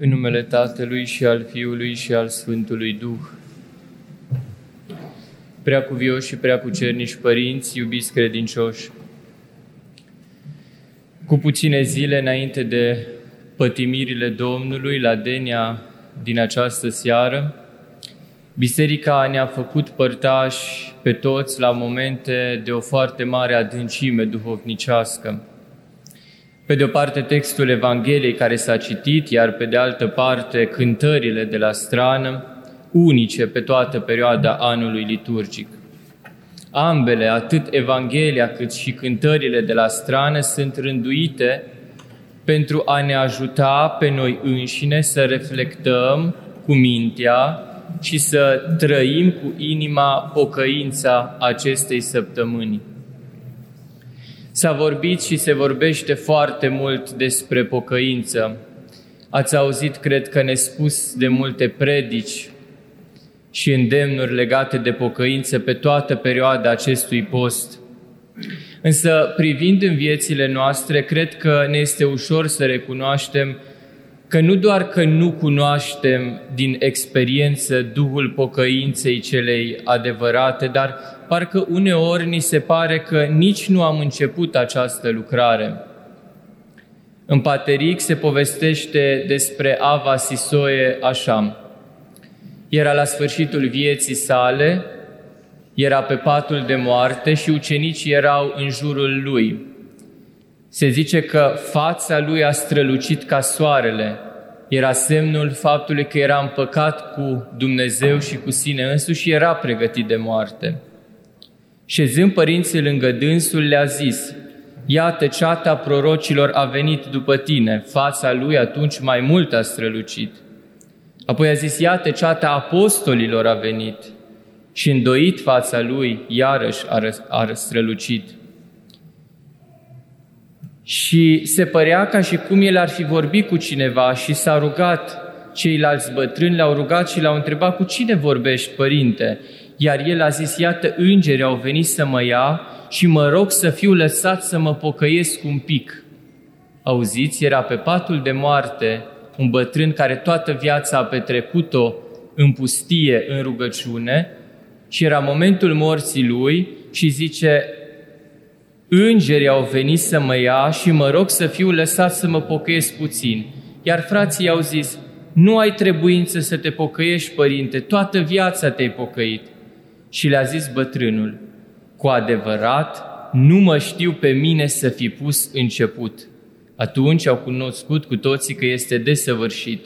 În numele Tatălui și al Fiului și al Sfântului Duh. Prea cuvioși și prea cucernici părinți, iubiți credincioși, cu puține zile înainte de pătimirile Domnului la Denia din această seară, Biserica ne-a făcut părtași pe toți la momente de o foarte mare adâncime duhovnicească. Pe de o parte textul Evangheliei care s-a citit, iar pe de altă parte cântările de la strană, unice pe toată perioada anului liturgic. Ambele, atât Evanghelia cât și cântările de la strană, sunt rânduite pentru a ne ajuta pe noi înșine să reflectăm cu mintea și să trăim cu inima pocăința acestei săptămâni. S-a vorbit și se vorbește foarte mult despre pocăință. Ați auzit, cred că, ne spus de multe predici și îndemnuri legate de pocăință pe toată perioada acestui post. Însă, privind în viețile noastre, cred că ne este ușor să recunoaștem că nu doar că nu cunoaștem din experiență Duhul pocăinței celei adevărate, dar parcă uneori ni se pare că nici nu am început această lucrare. În Pateric se povestește despre Ava Sisoie așa. Era la sfârșitul vieții sale, era pe patul de moarte și ucenicii erau în jurul lui. Se zice că fața lui a strălucit ca soarele. Era semnul faptului că era împăcat cu Dumnezeu și cu sine însuși și era pregătit de moarte. Șezând părinții lângă dânsul, le-a zis, Iată, ceata prorocilor a venit după tine. Fața lui atunci mai mult a strălucit. Apoi a zis, iată, ceata apostolilor a venit. Și îndoit fața lui, iarăși a strălucit. Și se părea ca și cum el ar fi vorbit cu cineva și s-a rugat. Ceilalți bătrâni l-au rugat și l-au întrebat, cu cine vorbești, părinte? Iar el a zis, iată, îngeri au venit să mă ia și mă rog să fiu lăsat să mă pocăiesc un pic. Auziți, era pe patul de moarte un bătrân care toată viața a petrecut-o în pustie, în rugăciune, și era momentul morții lui și zice, Îngerii au venit să mă ia și mă rog să fiu lăsat să mă pocăiesc puțin. Iar frații au zis, nu ai trebuință să te pocăiești, părinte, toată viața te-ai pocăit. Și le-a zis bătrânul, cu adevărat, nu mă știu pe mine să fi pus început. Atunci au cunoscut cu toții că este desăvârșit.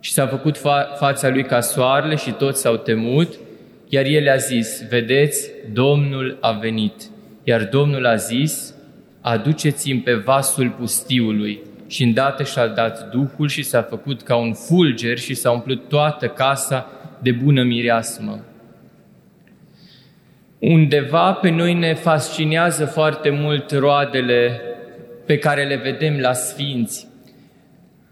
Și s-a făcut fa- fața lui ca soarele și toți s-au temut, iar el a zis, vedeți, Domnul a venit. Iar Domnul a zis, aduceți-mi pe vasul pustiului. Și îndată și-a dat Duhul și s-a făcut ca un fulger și s-a umplut toată casa de bună mireasmă. Undeva pe noi ne fascinează foarte mult roadele pe care le vedem la sfinți,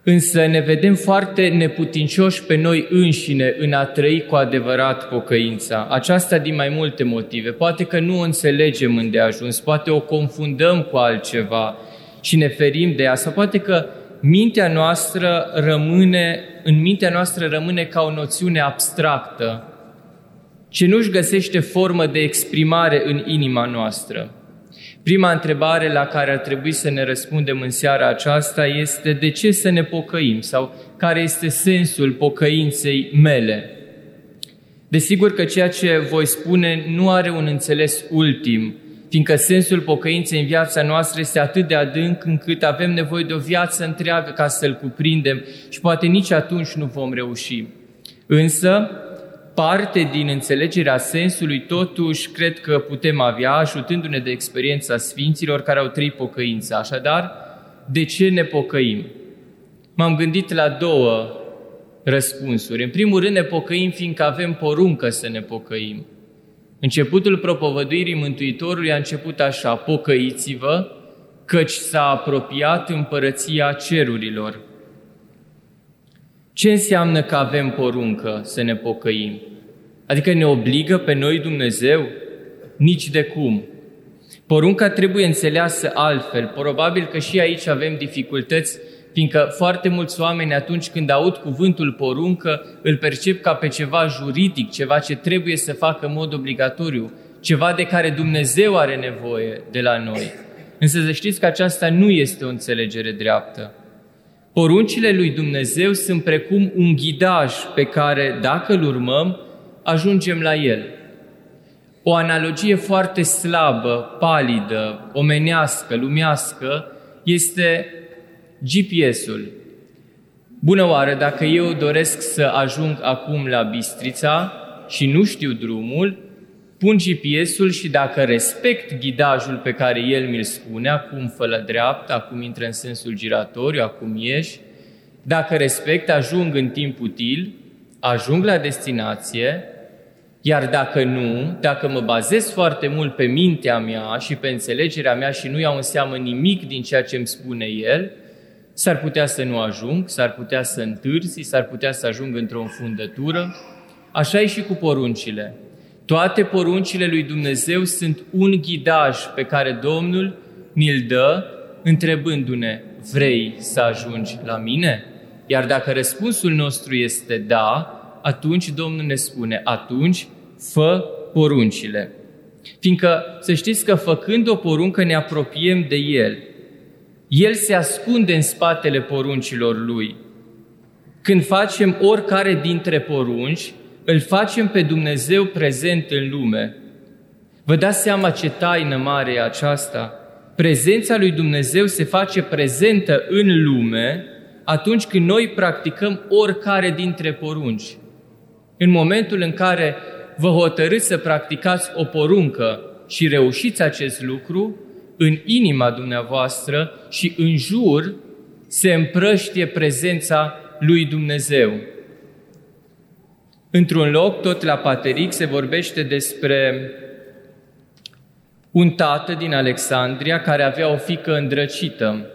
însă ne vedem foarte neputincioși pe noi înșine în a trăi cu adevărat pocăința. Aceasta din mai multe motive. Poate că nu o înțelegem îndeajuns, poate o confundăm cu altceva și ne ferim de ea, sau poate că mintea noastră rămâne, în mintea noastră rămâne ca o noțiune abstractă, ce nu-și găsește formă de exprimare în inima noastră. Prima întrebare la care ar trebui să ne răspundem în seara aceasta este de ce să ne pocăim sau care este sensul pocăinței mele. Desigur că ceea ce voi spune nu are un înțeles ultim, fiindcă sensul pocăinței în viața noastră este atât de adânc încât avem nevoie de o viață întreagă ca să-l cuprindem și poate nici atunci nu vom reuși. Însă, parte din înțelegerea sensului, totuși, cred că putem avea, ajutându-ne de experiența Sfinților care au trăit pocăința. Așadar, de ce ne pocăim? M-am gândit la două răspunsuri. În primul rând, ne pocăim fiindcă avem poruncă să ne pocăim. Începutul propovăduirii Mântuitorului a început așa, pocăiți-vă, căci s-a apropiat împărăția cerurilor. Ce înseamnă că avem poruncă să ne pocăim? Adică ne obligă pe noi Dumnezeu? Nici de cum. Porunca trebuie înțeleasă altfel. Probabil că și aici avem dificultăți Fiindcă foarte mulți oameni atunci când aud cuvântul poruncă, îl percep ca pe ceva juridic, ceva ce trebuie să facă în mod obligatoriu, ceva de care Dumnezeu are nevoie de la noi. Însă să știți că aceasta nu este o înțelegere dreaptă. Poruncile lui Dumnezeu sunt precum un ghidaj pe care, dacă îl urmăm, ajungem la el. O analogie foarte slabă, palidă, omenească, lumească, este GPS-ul. Bună oară, dacă eu doresc să ajung acum la Bistrița și nu știu drumul, pun GPS-ul și dacă respect ghidajul pe care el mi-l spune, acum fă la dreapta, acum intră în sensul giratoriu, acum ieși, dacă respect, ajung în timp util, ajung la destinație, iar dacă nu, dacă mă bazez foarte mult pe mintea mea și pe înțelegerea mea și nu iau în seamă nimic din ceea ce îmi spune el, s-ar putea să nu ajung, s-ar putea să întârzi, s-ar putea să ajung într-o înfundătură. Așa e și cu poruncile. Toate poruncile lui Dumnezeu sunt un ghidaj pe care Domnul ni-l dă întrebându-ne, vrei să ajungi la mine? Iar dacă răspunsul nostru este da, atunci Domnul ne spune, atunci fă poruncile. Fiindcă să știți că făcând o poruncă ne apropiem de El. El se ascunde în spatele poruncilor Lui. Când facem oricare dintre porunci, îl facem pe Dumnezeu prezent în lume. Vă dați seama ce taină mare e aceasta? Prezența lui Dumnezeu se face prezentă în lume atunci când noi practicăm oricare dintre porunci. În momentul în care vă hotărâți să practicați o poruncă și reușiți acest lucru, în inima dumneavoastră și în jur se împrăștie prezența lui Dumnezeu. Într-un loc, tot la Pateric, se vorbește despre un tată din Alexandria care avea o fică îndrăcită.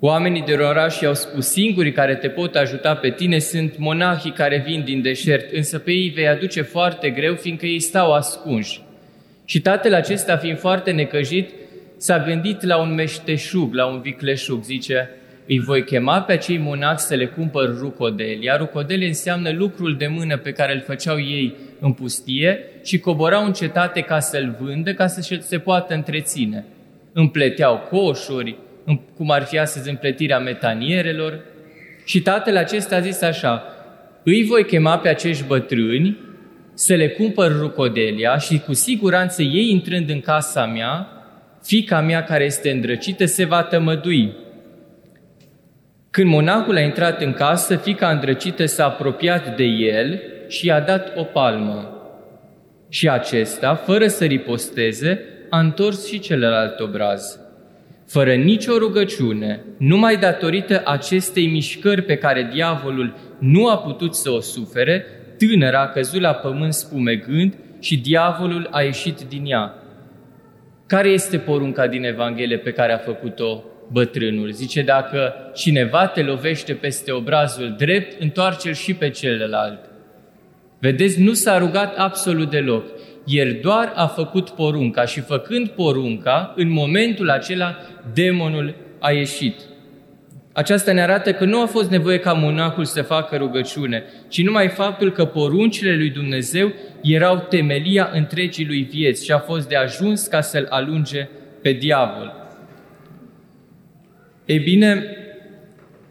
Oamenii de oraș i-au spus, singurii care te pot ajuta pe tine sunt monahii care vin din deșert, însă pe ei vei aduce foarte greu, fiindcă ei stau ascunși. Și tatăl acesta, fiind foarte necăjit, s-a gândit la un meșteșug, la un vicleșug. Zice, îi voi chema pe acei monaci să le cumpăr rucodeli, iar rucodeli înseamnă lucrul de mână pe care îl făceau ei în pustie și coborau în cetate ca să-l vândă, ca să se poată întreține. Împleteau coșuri, cum ar fi astăzi împletirea metanierelor. Și tatăl acesta a zis așa, îi voi chema pe acești bătrâni să le cumpăr rucodelia și cu siguranță ei intrând în casa mea, fica mea care este îndrăcită se va tămădui. Când monahul a intrat în casă, fica îndrăcită s-a apropiat de el și i-a dat o palmă. Și acesta, fără să riposteze, a întors și celălalt obraz fără nicio rugăciune, numai datorită acestei mișcări pe care diavolul nu a putut să o sufere, tânăra a căzut la pământ spumegând și diavolul a ieșit din ea. Care este porunca din Evanghelie pe care a făcut-o bătrânul? Zice, dacă cineva te lovește peste obrazul drept, întoarce-l și pe celălalt. Vedeți, nu s-a rugat absolut deloc. El doar a făcut porunca și făcând porunca, în momentul acela demonul a ieșit. Aceasta ne arată că nu a fost nevoie ca monacul să facă rugăciune, ci numai faptul că poruncile lui Dumnezeu erau temelia întregii lui vieți și a fost de ajuns ca să-l alunge pe diavol. Ei bine,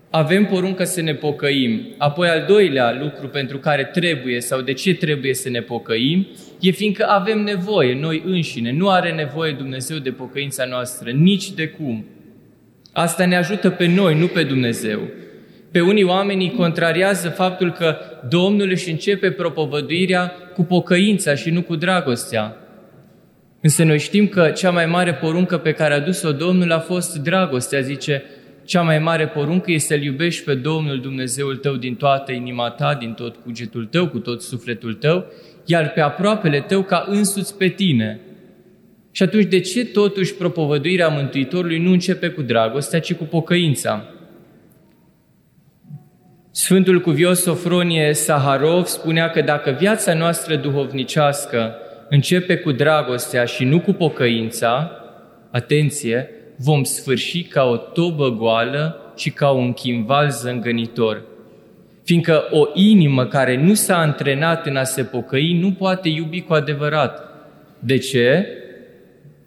avem poruncă să ne pocăim. Apoi al doilea lucru pentru care trebuie sau de ce trebuie să ne pocăim e fiindcă avem nevoie noi înșine. Nu are nevoie Dumnezeu de pocăința noastră, nici de cum. Asta ne ajută pe noi, nu pe Dumnezeu. Pe unii oamenii contrariază faptul că Domnul își începe propovăduirea cu pocăința și nu cu dragostea. Însă noi știm că cea mai mare poruncă pe care a dus-o Domnul a fost dragostea, zice, cea mai mare poruncă este să-L iubești pe Domnul Dumnezeul tău din toată inima ta, din tot cugetul tău, cu tot sufletul tău, iar pe aproapele tău ca însuți pe tine. Și atunci de ce totuși propovăduirea Mântuitorului nu începe cu dragostea, ci cu pocăința? Sfântul cuvios Sofronie Saharov spunea că dacă viața noastră duhovnicească începe cu dragostea și nu cu pocăința, atenție, vom sfârși ca o tobă goală ci ca un chimval zângănitor. Fiindcă o inimă care nu s-a antrenat în a se pocăi nu poate iubi cu adevărat. De ce?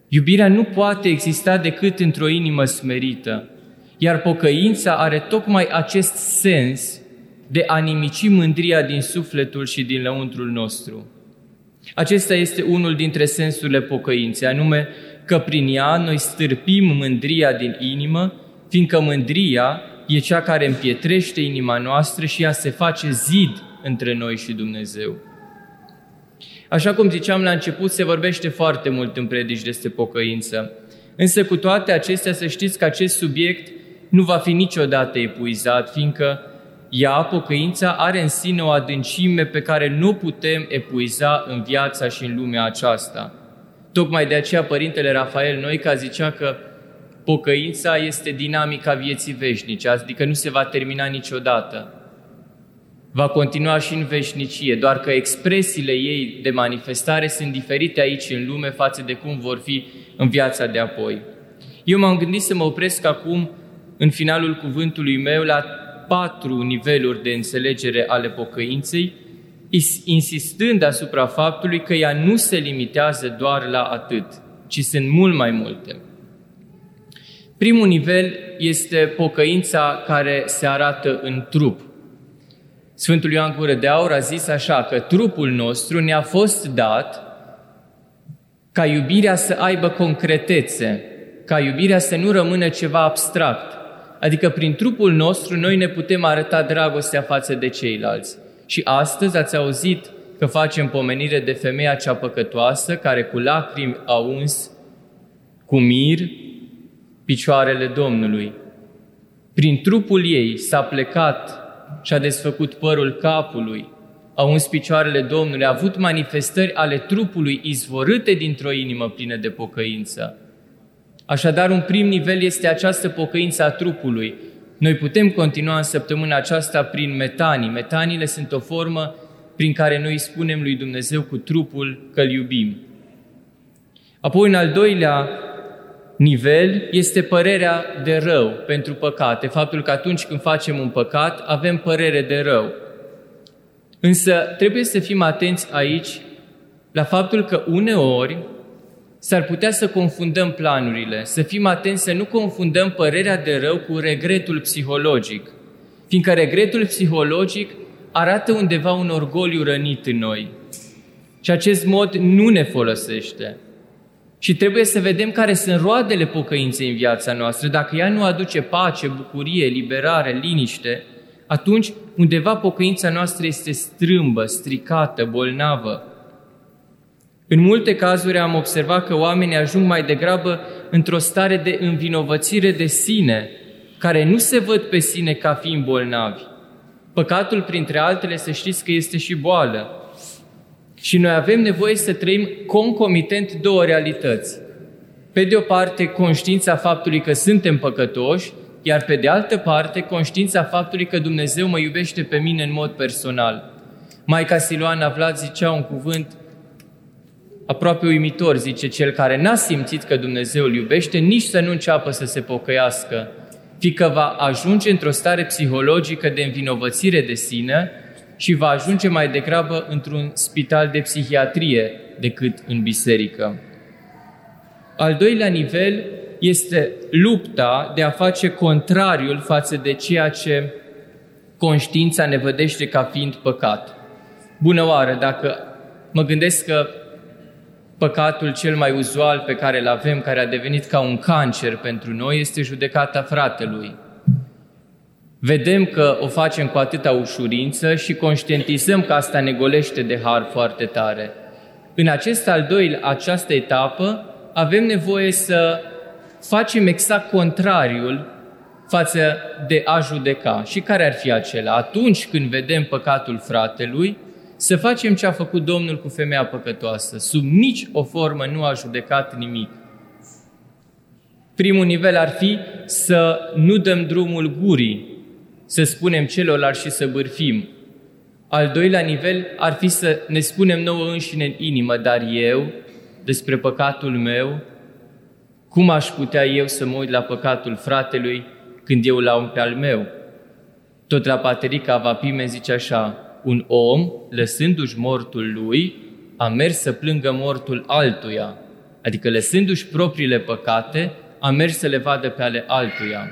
Iubirea nu poate exista decât într-o inimă smerită, iar pocăința are tocmai acest sens de a nimici mândria din sufletul și din lăuntrul nostru. Acesta este unul dintre sensurile pocăinței, anume că prin ea noi stârpim mândria din inimă, fiindcă mândria e cea care împietrește inima noastră și ea se face zid între noi și Dumnezeu. Așa cum ziceam la început, se vorbește foarte mult în predici despre pocăință. Însă cu toate acestea să știți că acest subiect nu va fi niciodată epuizat, fiindcă ea, pocăința, are în sine o adâncime pe care nu putem epuiza în viața și în lumea aceasta. Tocmai de aceea Părintele Rafael Noica zicea că pocăința este dinamica vieții veșnice, adică nu se va termina niciodată. Va continua și în veșnicie, doar că expresiile ei de manifestare sunt diferite aici în lume față de cum vor fi în viața de apoi. Eu m-am gândit să mă opresc acum, în finalul cuvântului meu, la patru niveluri de înțelegere ale pocăinței, insistând asupra faptului că ea nu se limitează doar la atât, ci sunt mult mai multe. Primul nivel este pocăința care se arată în trup. Sfântul Ioan Gură de Aur a zis așa că trupul nostru ne-a fost dat ca iubirea să aibă concretețe, ca iubirea să nu rămână ceva abstract. Adică prin trupul nostru noi ne putem arăta dragostea față de ceilalți. Și astăzi ați auzit că facem pomenire de femeia cea păcătoasă care cu lacrimi a uns cu mir picioarele Domnului. Prin trupul ei s-a plecat și a desfăcut părul capului, a uns picioarele Domnului, a avut manifestări ale trupului izvorâte dintr-o inimă plină de pocăință. Așadar, un prim nivel este această pocăință a trupului. Noi putem continua în săptămâna aceasta prin metanii. Metaniile sunt o formă prin care noi spunem lui Dumnezeu cu trupul că îl iubim. Apoi, în al doilea nivel este părerea de rău pentru păcate, faptul că atunci când facem un păcat avem părere de rău. Însă trebuie să fim atenți aici la faptul că uneori s-ar putea să confundăm planurile, să fim atenți să nu confundăm părerea de rău cu regretul psihologic, fiindcă regretul psihologic arată undeva un orgoliu rănit în noi. Și acest mod nu ne folosește. Și trebuie să vedem care sunt roadele pocăinței în viața noastră. Dacă ea nu aduce pace, bucurie, liberare, liniște, atunci undeva pocăința noastră este strâmbă, stricată, bolnavă. În multe cazuri am observat că oamenii ajung mai degrabă într-o stare de învinovățire de sine, care nu se văd pe sine ca fiind bolnavi. Păcatul, printre altele, să știți că este și boală. Și noi avem nevoie să trăim concomitent două realități. Pe de o parte, conștiința faptului că suntem păcătoși, iar pe de altă parte, conștiința faptului că Dumnezeu mă iubește pe mine în mod personal. Maica Siloana Vlad zicea un cuvânt aproape uimitor, zice, cel care n-a simțit că Dumnezeu îl iubește, nici să nu înceapă să se pocăiască, fiindcă va ajunge într-o stare psihologică de învinovățire de sine și va ajunge mai degrabă într-un spital de psihiatrie decât în biserică. Al doilea nivel este lupta de a face contrariul față de ceea ce conștiința ne vădește ca fiind păcat. Bună oară, dacă mă gândesc că păcatul cel mai uzual pe care îl avem, care a devenit ca un cancer pentru noi, este judecata fratelui. Vedem că o facem cu atâta ușurință și conștientizăm că asta ne golește de har foarte tare. În acest al doilea, această etapă, avem nevoie să facem exact contrariul față de a judeca. Și care ar fi acela? Atunci când vedem păcatul fratelui, să facem ce a făcut Domnul cu femeia păcătoasă. Sub nici o formă nu a judecat nimic. Primul nivel ar fi să nu dăm drumul gurii, să spunem celorlalți și să bârfim. Al doilea nivel ar fi să ne spunem nouă înșine în inimă, dar eu, despre păcatul meu, cum aș putea eu să mă uit la păcatul fratelui când eu l-am pe al meu. Tot la Paterica Vapime zice așa, un om, lăsându-și mortul lui, a mers să plângă mortul altuia, adică lăsându-și propriile păcate, a mers să le vadă pe ale altuia.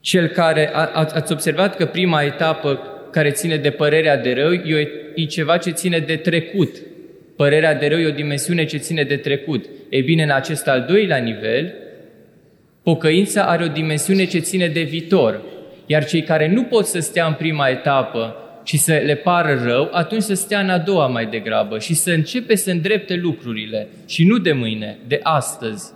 Cel care, a, ați observat că prima etapă care ține de părerea de rău e, e ceva ce ține de trecut. Părerea de rău e o dimensiune ce ține de trecut. E bine, în acest al doilea nivel, pocăința are o dimensiune ce ține de viitor. Iar cei care nu pot să stea în prima etapă și să le pară rău, atunci să stea în a doua mai degrabă și să începe să îndrepte lucrurile. Și nu de mâine, de astăzi.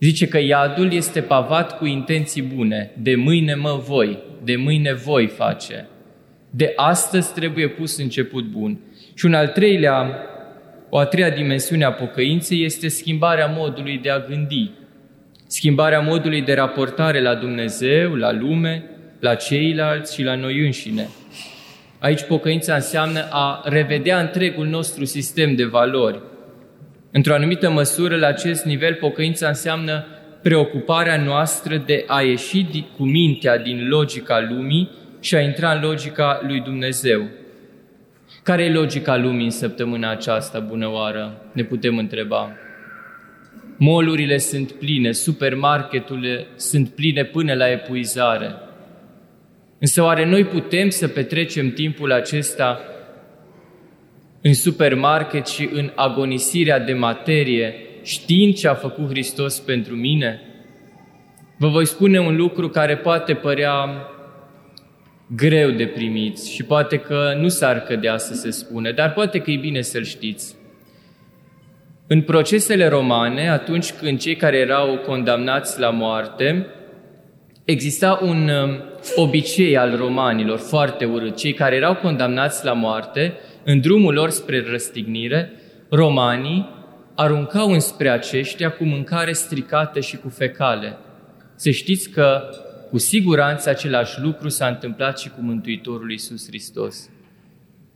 Zice că iadul este pavat cu intenții bune. De mâine mă voi, de mâine voi face. De astăzi trebuie pus început bun. Și un al treilea, o a treia dimensiune a pocăinței este schimbarea modului de a gândi. Schimbarea modului de raportare la Dumnezeu, la lume, la ceilalți și la noi înșine. Aici pocăința înseamnă a revedea întregul nostru sistem de valori. Într-o anumită măsură, la acest nivel, pocăința înseamnă preocuparea noastră de a ieși cu mintea din logica lumii și a intra în logica lui Dumnezeu. Care e logica lumii în săptămâna aceasta, bună oară? Ne putem întreba. Molurile sunt pline, supermarketurile sunt pline până la epuizare. Însă oare noi putem să petrecem timpul acesta în supermarket și în agonisirea de materie, știind ce a făcut Hristos pentru mine? Vă voi spune un lucru care poate părea greu de primit și poate că nu s-ar cădea să se spune, dar poate că e bine să-l știți. În procesele romane, atunci când cei care erau condamnați la moarte, exista un um, obicei al romanilor foarte urât. Cei care erau condamnați la moarte, în drumul lor spre răstignire, romanii aruncau înspre aceștia cu mâncare stricată și cu fecale. Să știți că cu siguranță același lucru s-a întâmplat și cu Mântuitorul Iisus Hristos.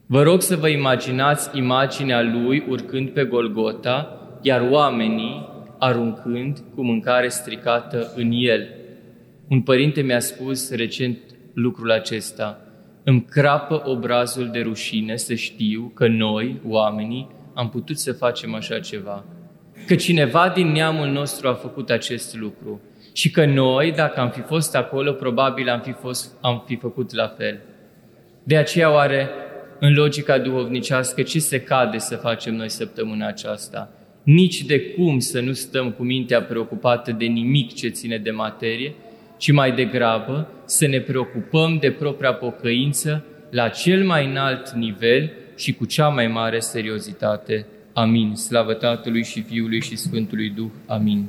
Vă rog să vă imaginați imaginea Lui urcând pe Golgota, iar oamenii aruncând cu mâncare stricată în El. Un părinte mi-a spus recent lucrul acesta. Îmi crapă obrazul de rușine să știu că noi, oamenii, am putut să facem așa ceva. Că cineva din neamul nostru a făcut acest lucru și că noi, dacă am fi fost acolo, probabil am fi, fost, am fi făcut la fel. De aceea oare, în logica duhovnicească, ce se cade să facem noi săptămâna aceasta? Nici de cum să nu stăm cu mintea preocupată de nimic ce ține de materie, ci mai degrabă să ne preocupăm de propria pocăință la cel mai înalt nivel și cu cea mai mare seriozitate. Amin. Slavă Tatălui și Fiului și Sfântului Duh. Amin.